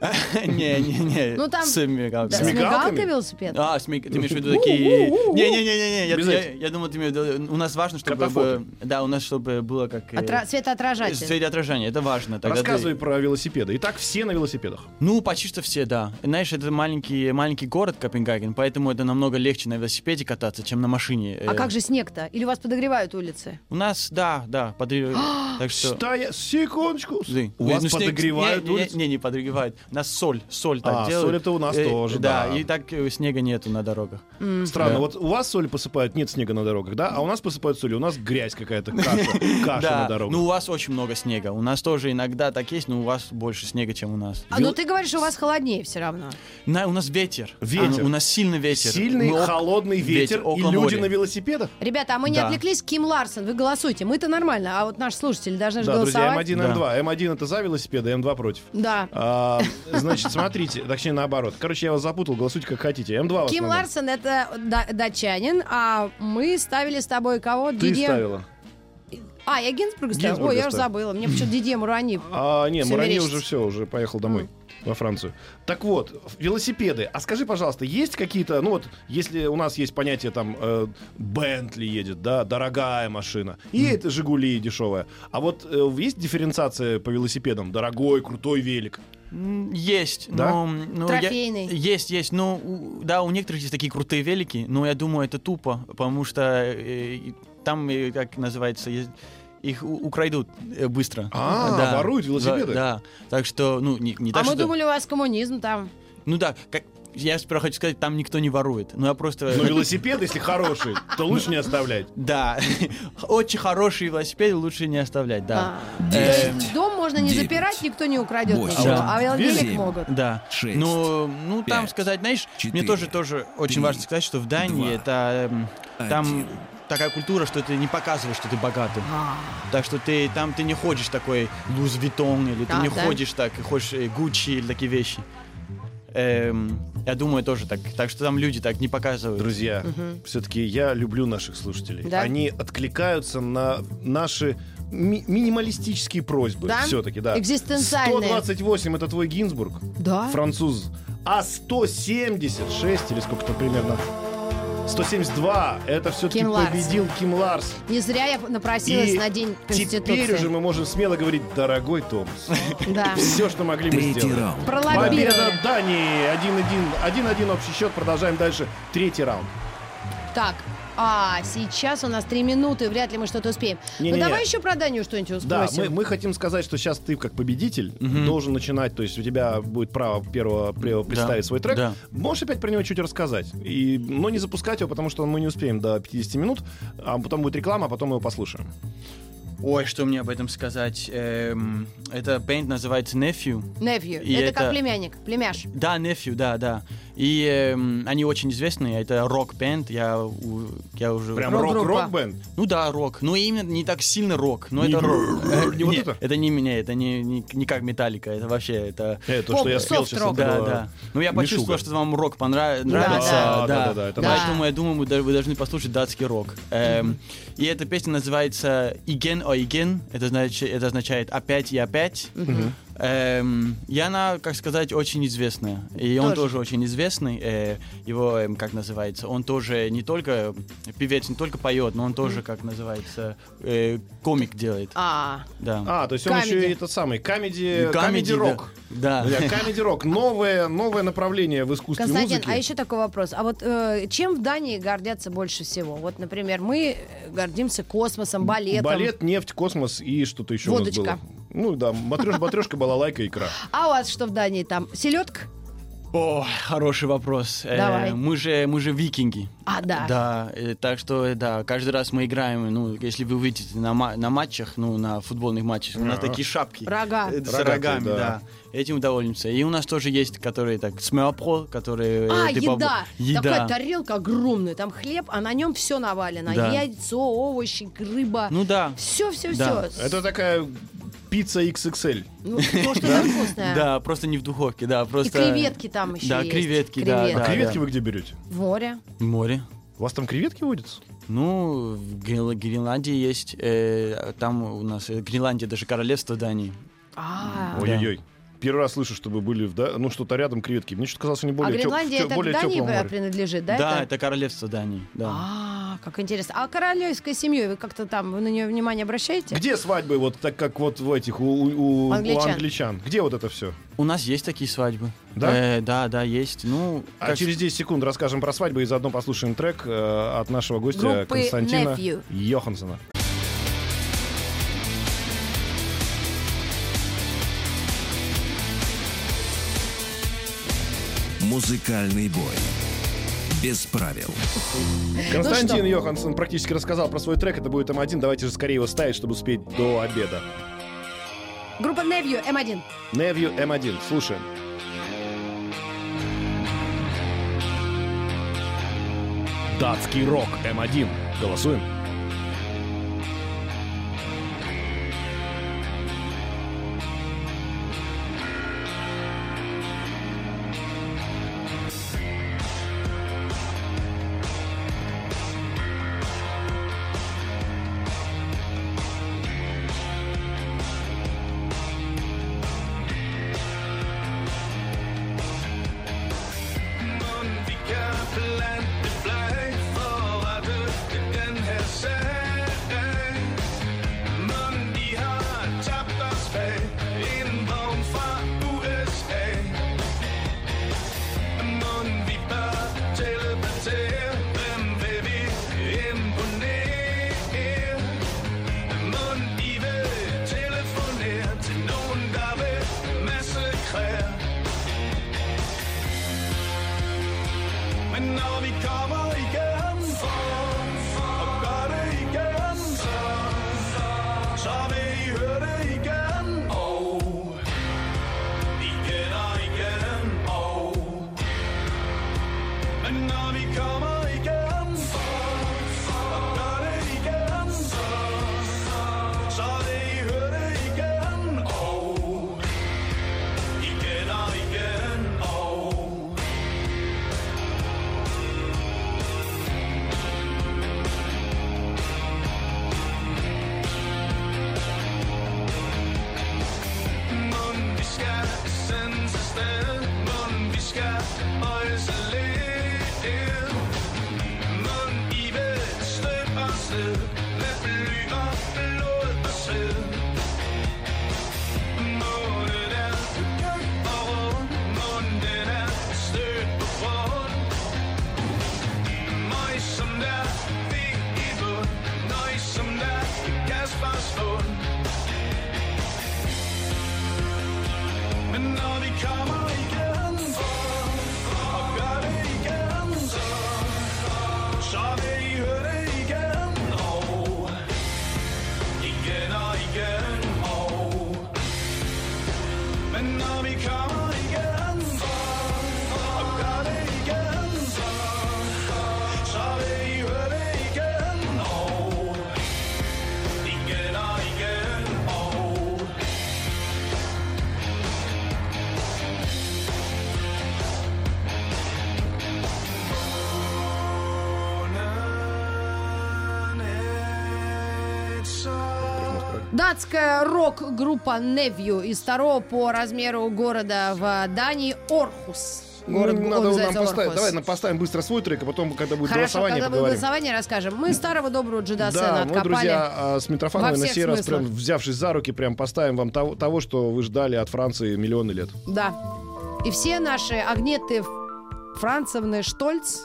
Speaker 4: Не-не-не.
Speaker 2: Ну, там-
Speaker 4: С
Speaker 3: мигалками?
Speaker 2: велосипед?
Speaker 4: А, ты имеешь в виду такие... Не-не-не-не, я, думал, ты имеешь в виду... У нас важно, чтобы... Да, у нас, чтобы было как... э,
Speaker 2: Отра- Светоотражатель.
Speaker 4: Светоотражение, это важно.
Speaker 3: Рассказывай про велосипеды. Итак, все на велосипедах.
Speaker 4: Ну, почти что все, да. Знаешь, это маленький, маленький город Копенгаген, поэтому это намного легче на велосипеде кататься, чем на машине.
Speaker 2: А
Speaker 4: Э,
Speaker 2: как же снег-то? Или у вас подогревают улицы?
Speaker 4: У нас, да, да, подри- Так что...
Speaker 3: Секундочку. У
Speaker 4: ну,
Speaker 3: вас
Speaker 4: снег-
Speaker 3: подогревают улицу?
Speaker 4: не, не подогревают. У нас соль, соль так
Speaker 3: А,
Speaker 4: делают.
Speaker 3: соль это у нас тоже,
Speaker 4: Да,
Speaker 3: да.
Speaker 4: и так э, снега нету на дорогах.
Speaker 3: Странно,
Speaker 4: Да.
Speaker 3: вот у вас соль посыпают, нет снега на дорогах, да? А у нас посыпают солью, у нас грязь какая-то, каша, каша
Speaker 4: да,
Speaker 3: на дорогах.
Speaker 4: ну у вас очень много снега. У нас тоже иногда так есть, но у вас больше снега, чем у нас.
Speaker 2: А, ну ты говоришь, у вас холоднее все равно.
Speaker 4: На, у нас ветер.
Speaker 3: Ветер.
Speaker 4: А, у нас сильный ветер.
Speaker 3: Сильный,
Speaker 4: ок-
Speaker 3: холодный ветер, и люди
Speaker 4: моря.
Speaker 3: на велосипедах?
Speaker 2: Ребята, а мы не
Speaker 4: Да.
Speaker 2: отвлеклись. Ким Ларсен, вы голосуйте. Мы-то нормально, а вот наши слушатели должны же
Speaker 3: Да, друзья,
Speaker 2: голосовать.
Speaker 3: М1,
Speaker 4: Да.
Speaker 3: М2.М1 это за велосипеды, М2 против.
Speaker 2: Да.
Speaker 3: Значит, смотрите, точнее наоборот. Короче, я вас запутал, голосуйте как хотите. М2 в
Speaker 2: Ким. Ларсен это да- датчанин, а мы ставили с тобой кого?
Speaker 3: Ты ставила.
Speaker 2: А, я Гинзбурга ставила?
Speaker 3: Гинзбурга
Speaker 2: Ой, я уже забыла. Мне почему-то Дидье Маруани.
Speaker 3: А, не,
Speaker 2: Всё Маруани
Speaker 3: уже все, уже поехал домой. Во Францию. Так вот, велосипеды. А скажи, пожалуйста, есть какие-то, ну вот, если у нас есть понятие там э, Бентли едет, да, дорогая машина, и это Жигули дешевая. А вот э, есть дифференциация по велосипедам? Дорогой, крутой велик.
Speaker 4: Есть,
Speaker 3: Да?
Speaker 4: но... ну, я-
Speaker 2: Трофейный.
Speaker 4: есть, есть. Но, у- да, у некоторых есть такие крутые велики, но я думаю, это тупо, потому что э, там, э, как называется, есть- их украдут э, быстро.
Speaker 3: А, воруют велосипеды?
Speaker 4: Да, да. Так что, ну, не, не
Speaker 2: А
Speaker 4: так,
Speaker 2: мы
Speaker 4: что...
Speaker 2: думали, у вас коммунизм там.
Speaker 4: Ну да, как... Я сперва хочу сказать, там никто не ворует. Но я просто...
Speaker 3: Но велосипед, если хороший, то лучше не оставлять.
Speaker 4: Да, очень хороший велосипед лучше не оставлять, да.
Speaker 2: А.
Speaker 4: Эм,
Speaker 2: дом можно не запирать, никто не украдет ничего.
Speaker 4: Да.
Speaker 2: А
Speaker 1: семь,
Speaker 2: могут.
Speaker 4: Да.
Speaker 1: Шесть,
Speaker 4: Ну, ну там сказать, знаешь, мне тоже тоже очень важно сказать, что в Дании это эм, там такая культура, что ты не показываешь, что ты богатый.
Speaker 2: А.
Speaker 4: Так что ты там ты не ходишь такой Луз Виттон или ты
Speaker 2: А,
Speaker 4: не
Speaker 2: да?
Speaker 4: ходишь так, ходишь э, Гуччи или такие вещи. Эм, я думаю тоже так. Так что там люди так не показывают.
Speaker 3: Друзья, все-таки я люблю наших слушателей.
Speaker 2: Да.
Speaker 3: Они откликаются на наши ми- минималистические просьбы.
Speaker 2: Да?
Speaker 3: Все-таки, да.
Speaker 2: Экзистенциальные.
Speaker 3: 128 это твой Гинзбург,
Speaker 2: Да?
Speaker 3: француз. А 176, или сколько-то примерно, 172, это все-таки
Speaker 2: Ким
Speaker 3: победил Ким Ларс.
Speaker 2: Не зря я напросилась
Speaker 3: И
Speaker 2: на День
Speaker 3: теперь
Speaker 2: Конституции.
Speaker 3: уже мы можем смело говорить, дорогой Томас,
Speaker 2: Да.
Speaker 3: все, что могли мы сделать.
Speaker 1: раунд.
Speaker 2: Пролоббировали.
Speaker 3: Победа Дании 1-1. 1-1 общий счет. Продолжаем дальше. Третий раунд.
Speaker 2: Так, а сейчас у нас три минуты, вряд ли мы что-то успеем.
Speaker 3: Не-не-не.
Speaker 2: Ну давай еще про Данию что-нибудь
Speaker 3: Да,
Speaker 2: спросим.
Speaker 3: мы, мы хотим сказать, что сейчас ты как победитель должен начинать, то есть у тебя будет право первого пре- представить свой трек.
Speaker 4: да.
Speaker 3: Можешь опять про него чуть рассказать, и, но не запускать его, потому что мы не успеем до 50 минут, а потом будет реклама, а потом мы его послушаем.
Speaker 4: Ой, что мне об этом сказать? Эм, это бенд называется Nephew.
Speaker 2: Nephew.
Speaker 4: И
Speaker 2: это, как
Speaker 4: это-
Speaker 2: племянник, племяш.
Speaker 4: Да, Nephew, да, да. И эм, они очень известные. Это рок-бенд. Я, я уже...
Speaker 3: Прям рок-рок-бенд.
Speaker 4: Ну да, рок. Но именно не так сильно рок. Но
Speaker 3: Не-
Speaker 4: это рок. Э,
Speaker 3: не вот
Speaker 4: нет,
Speaker 3: это?
Speaker 4: не меня, это не, не, не как Металлика. Это вообще, это...
Speaker 3: Э, то,
Speaker 2: Поп,
Speaker 3: что я спел сейчас.
Speaker 2: рок.
Speaker 3: это
Speaker 4: Да, да. Ну, я
Speaker 3: Мишуга.
Speaker 4: почувствовал, что вам рок понрав-
Speaker 2: Да,
Speaker 4: нравится.
Speaker 3: да. Да, да, да, это
Speaker 2: Да.
Speaker 4: Поэтому я думаю, вы, должны послушать датский рок. Эм, И эта песня называется «Igen og igen». Это, значит, это означает «опять и опять». Эм, и она, как сказать, очень известная. И он
Speaker 2: Тоже.
Speaker 4: тоже очень известный. Э, его, эм, как называется, он тоже не только певец, не только поет, но он тоже, как называется, э, комик делает.
Speaker 2: А,
Speaker 4: Да.
Speaker 3: А, то есть он
Speaker 2: Comedy.
Speaker 3: еще и этот самый
Speaker 4: comedy,
Speaker 3: comedy, rock.
Speaker 4: Да. да.
Speaker 3: Comedy rock. Новое, новое направление в искусстве
Speaker 2: Константин,
Speaker 3: музыки.
Speaker 2: а еще такой вопрос. А вот э, чем в Дании гордятся больше всего? Вот, например, мы гордимся космосом, балетом.
Speaker 3: Балет, нефть, космос и что-то еще
Speaker 2: Водочка.
Speaker 3: у нас было. Ну да, матрёш, батрёшка, балалайка, икра.
Speaker 2: А у вас что в Дании там? Селедка?
Speaker 4: О, хороший вопрос. Э,
Speaker 2: Давай.
Speaker 4: мы же мы же викинги.
Speaker 2: А, да.
Speaker 4: Да, э, так что э, да, каждый раз мы играем. Ну, если вы увидите на, ма- на матчах, ну на футбольных матчах, у нас такие шапки
Speaker 2: Рога.
Speaker 4: э, с
Speaker 5: Рогатые,
Speaker 4: рогами,
Speaker 5: да.
Speaker 4: да. Этим довольнимся. И у нас тоже есть, которые так смеопро, которые э,
Speaker 2: А, еда.
Speaker 4: еда.
Speaker 2: Такая тарелка огромная, там хлеб, а на нем все навалено.
Speaker 4: Да.
Speaker 2: Яйцо, овощи, рыба.
Speaker 4: Ну да.
Speaker 2: Все, все,
Speaker 4: Да.
Speaker 2: все.
Speaker 5: Это такая пицца XXL.
Speaker 2: Ну, может, это вкусное.
Speaker 4: Да, просто не в духовке, да,
Speaker 2: И
Speaker 4: просто.
Speaker 2: креветки там еще
Speaker 4: Да,
Speaker 2: есть.
Speaker 4: креветки, да,
Speaker 2: Креветки.
Speaker 5: А
Speaker 4: да.
Speaker 5: креветки вы где берете?
Speaker 2: В море.
Speaker 4: В море.
Speaker 5: У вас там креветки водятся?
Speaker 4: Ну, в Гренла- Гренландии есть, э, там у нас э, Гренландия даже королевство Дании.
Speaker 2: А,
Speaker 5: Ой-ой-ой. Первый раз слышу, чтобы были в да, ну что-то рядом креветки. Мне что-то казалось, они
Speaker 2: а
Speaker 5: более, тёп-
Speaker 2: Гренландия
Speaker 5: тё-
Speaker 2: это
Speaker 5: более
Speaker 2: к Дании
Speaker 5: теплом море.
Speaker 2: принадлежит, да?
Speaker 4: Да,
Speaker 2: это?
Speaker 4: это королевство Дании, да.
Speaker 2: А, как интересно. А королевской семьей вы как-то там, вы на нее внимание обращаете?
Speaker 5: Где свадьбы, вот так как вот в этих у, у- у
Speaker 2: Англичан.
Speaker 5: англичан? Где вот это все?
Speaker 4: У нас есть такие свадьбы.
Speaker 5: Да?
Speaker 4: Э, да, да, есть. Ну,
Speaker 5: А
Speaker 4: как-
Speaker 5: через 10 секунд расскажем про свадьбы и заодно послушаем трек э, от нашего гостя
Speaker 2: Группы
Speaker 5: Константина
Speaker 2: Nephew.
Speaker 5: Йохансона.
Speaker 1: Музыкальный бой. Без правил.
Speaker 5: Константин
Speaker 2: что?
Speaker 5: Йоханссон практически рассказал про свой трек. Это будет М1. Давайте же скорее его ставить, чтобы успеть до обеда.
Speaker 2: Группа Nephew М1.
Speaker 5: Nephew М1. Слушаем. Датский рок М1. Голосуем.
Speaker 2: Датская рок-группа Nevio из второго по размеру города в Дании Орхус. Город
Speaker 5: Ну, надо нам поставить. Давай нам поставим быстро свой трек, а потом, когда будет
Speaker 2: Хорошо,
Speaker 5: голосование,
Speaker 2: когда будет
Speaker 5: поговорим.
Speaker 2: голосование, расскажем. Мы старого доброго Сена
Speaker 5: Да, мы,
Speaker 2: откопали.
Speaker 5: друзья, а, с Митрофановой
Speaker 2: во
Speaker 5: на сей раз, прям взявшись за руки, прям поставим вам того, того, что вы ждали от Франции миллионы лет.
Speaker 2: Да. И все наши Агнеты Францевны Штольц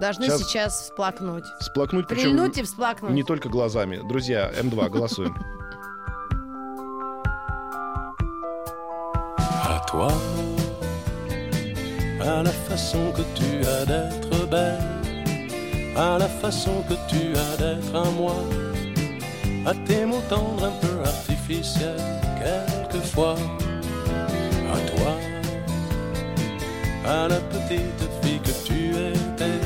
Speaker 2: должны
Speaker 5: Сейчас-
Speaker 2: сейчас всплакнуть.
Speaker 5: Сплакнуть, причем
Speaker 2: Прильнуть и всплакнуть.
Speaker 5: не только глазами. Друзья, М2, голосуем.
Speaker 9: à la façon que tu as d'être belle, à la façon que tu as d'être à moi, à tes mots tendres un peu artificiels, quelquefois, à toi, à la petite fille que tu étais,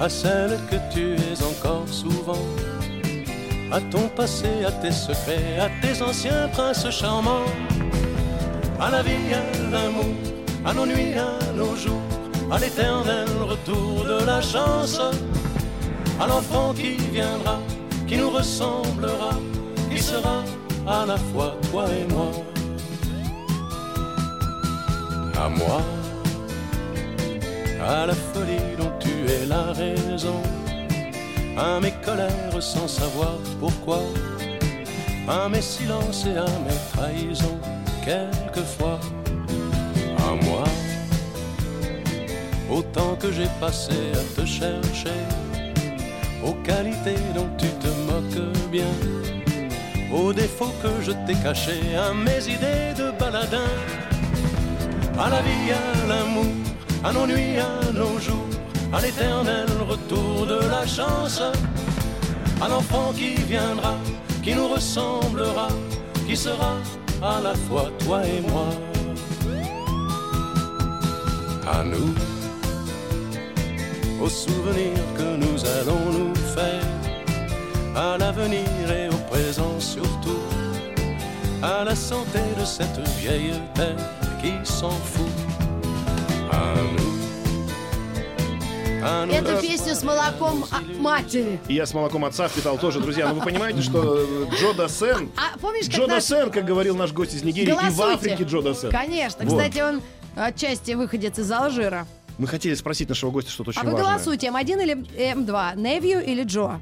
Speaker 9: à celle que tu es encore souvent, à ton passé, à tes secrets, à tes anciens princes charmants, à la vie, à l'amour, à nos nuits, à nos jours, à l'éternel retour de la chance, à l'enfant qui viendra, qui nous ressemblera, qui sera à la fois toi et moi. À moi, à la folie dont tu es la raison, à mes colères sans savoir pourquoi, à mes silences et à mes trahisons, quelquefois, à moi, autant que j'ai passé à te chercher, aux qualités dont tu te moques bien, aux défauts que je t'ai cachés, à mes idées de baladin, à la vie, à l'amour, à nos nuits, à nos jours, à l'éternel retour de la chance, à l'enfant qui viendra, qui nous ressemblera, qui sera à la fois toi et moi. À nous, aux souvenirs que nous allons nous faire, à l'avenir et au présent surtout, à la santé de cette vieille terre qui s'en fout. À nous.
Speaker 2: Эту песню с молоком а, матери.
Speaker 3: И я с молоком отца впитал тоже, друзья. Но вы понимаете, что э, Джо Дассен...
Speaker 2: А помнишь, как
Speaker 3: Джо
Speaker 2: наш-
Speaker 3: Дассен, как говорил наш гость из Нигерии, и в
Speaker 2: Голосуйте.
Speaker 3: Африке Джо Дассен.
Speaker 2: Конечно.
Speaker 3: Вот.
Speaker 2: Кстати, он отчасти выходец из Алжира.
Speaker 3: Мы хотели спросить нашего гостя что-то очень
Speaker 2: а вы
Speaker 3: важное.
Speaker 2: голосуйте, М1 или М2? Невью или Джо?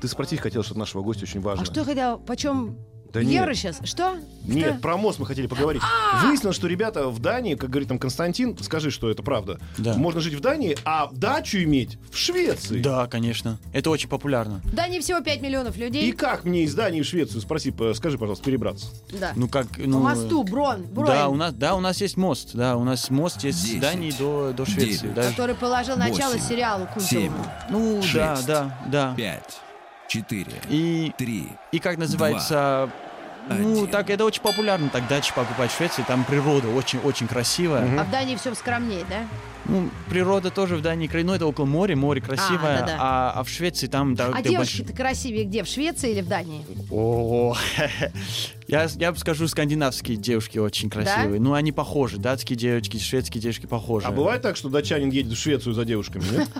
Speaker 3: Ты спросить хотел что-то нашего гостя очень важное.
Speaker 2: А что я хотел? Почем
Speaker 3: Да
Speaker 2: евро
Speaker 3: нет.
Speaker 2: сейчас? Что?
Speaker 3: Нет,
Speaker 2: Что?
Speaker 3: про мост мы хотели поговорить.
Speaker 2: А!
Speaker 3: Выяснилось, что ребята в Дании, как говорит там Константин, скажи, что это правда.
Speaker 4: Да.
Speaker 3: Можно жить в Дании, а дачу иметь в Швеции.
Speaker 4: Да, конечно. Это очень популярно.
Speaker 2: Да не всего 5 миллионов людей.
Speaker 3: И как мне из Дании в Швецию, спроси, скажи, пожалуйста, перебраться?
Speaker 2: Да.
Speaker 4: Ну как,
Speaker 2: По
Speaker 4: ну.
Speaker 2: мосту, Брон, Брон,
Speaker 4: Да, у нас, да, у нас есть мост, да, у нас мост есть с
Speaker 1: Десять.
Speaker 4: Дании до, до Швеции.
Speaker 1: Девять.
Speaker 4: даже.
Speaker 2: который положил начало
Speaker 1: Восемь.
Speaker 2: сериалу
Speaker 1: Семь,
Speaker 2: культовому.
Speaker 4: Ну, да,
Speaker 1: Шесть.
Speaker 4: да, да.
Speaker 1: пять, четыре,
Speaker 4: И,
Speaker 1: три,
Speaker 4: и как называется, ну,
Speaker 1: один.
Speaker 4: так это очень популярно, так дачи покупать в Швеции, там природа очень-очень красивая.
Speaker 2: А в Дании все скромнее, да?
Speaker 4: Ну, природа тоже в Дании, ну, это около моря, море красивое,
Speaker 2: да-да.
Speaker 4: а, а в Швеции там... да,
Speaker 2: А
Speaker 4: где
Speaker 2: девушки-то красивее где? В Швеции или в Дании?
Speaker 4: больш- О, я, я бы скажу, скандинавские девушки очень красивые. Ну, они похожи, датские девочки, шведские девушки похожи.
Speaker 3: А бывает так, что датчанин едет в Швецию за девушками, нет?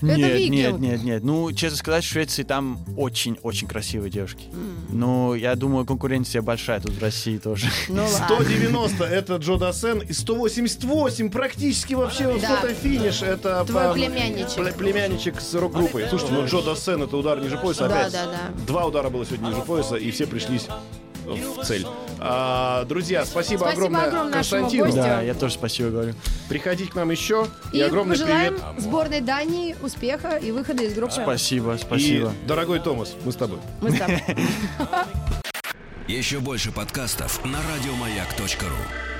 Speaker 4: Нет, нет, нет, нет. Ну, честно сказать, в Швеции там очень-очень красивые девушки. Но я думаю, конкуренция большая тут в России тоже.
Speaker 2: Ну ладно.
Speaker 3: 190 это Джо Дассен, и 188 практически вообще вот
Speaker 2: Да.
Speaker 3: фото-финиш. Это
Speaker 2: Твой
Speaker 3: по-
Speaker 2: племянничек.
Speaker 3: пле- племянничек с рок-группой. Слушайте, ну Джо Дассен это удар ниже пояса
Speaker 2: Да,
Speaker 3: опять.
Speaker 2: да, да.
Speaker 3: Два удара было сегодня ниже пояса, и все пришлись в цель. А, друзья, спасибо,
Speaker 2: Спасибо
Speaker 3: огромное
Speaker 2: огромное
Speaker 3: Константину.
Speaker 4: Да, я тоже спасибо говорю.
Speaker 3: Приходите к нам еще. И,
Speaker 2: И
Speaker 3: огромный
Speaker 2: пожелаем
Speaker 3: привет.
Speaker 2: сборной Дании успеха и выхода из группы.
Speaker 4: Спасибо, спасибо.
Speaker 3: И, дорогой Томас, мы с тобой.
Speaker 2: Мы с тобой.
Speaker 1: Еще больше подкастов на радиомаяк.ру.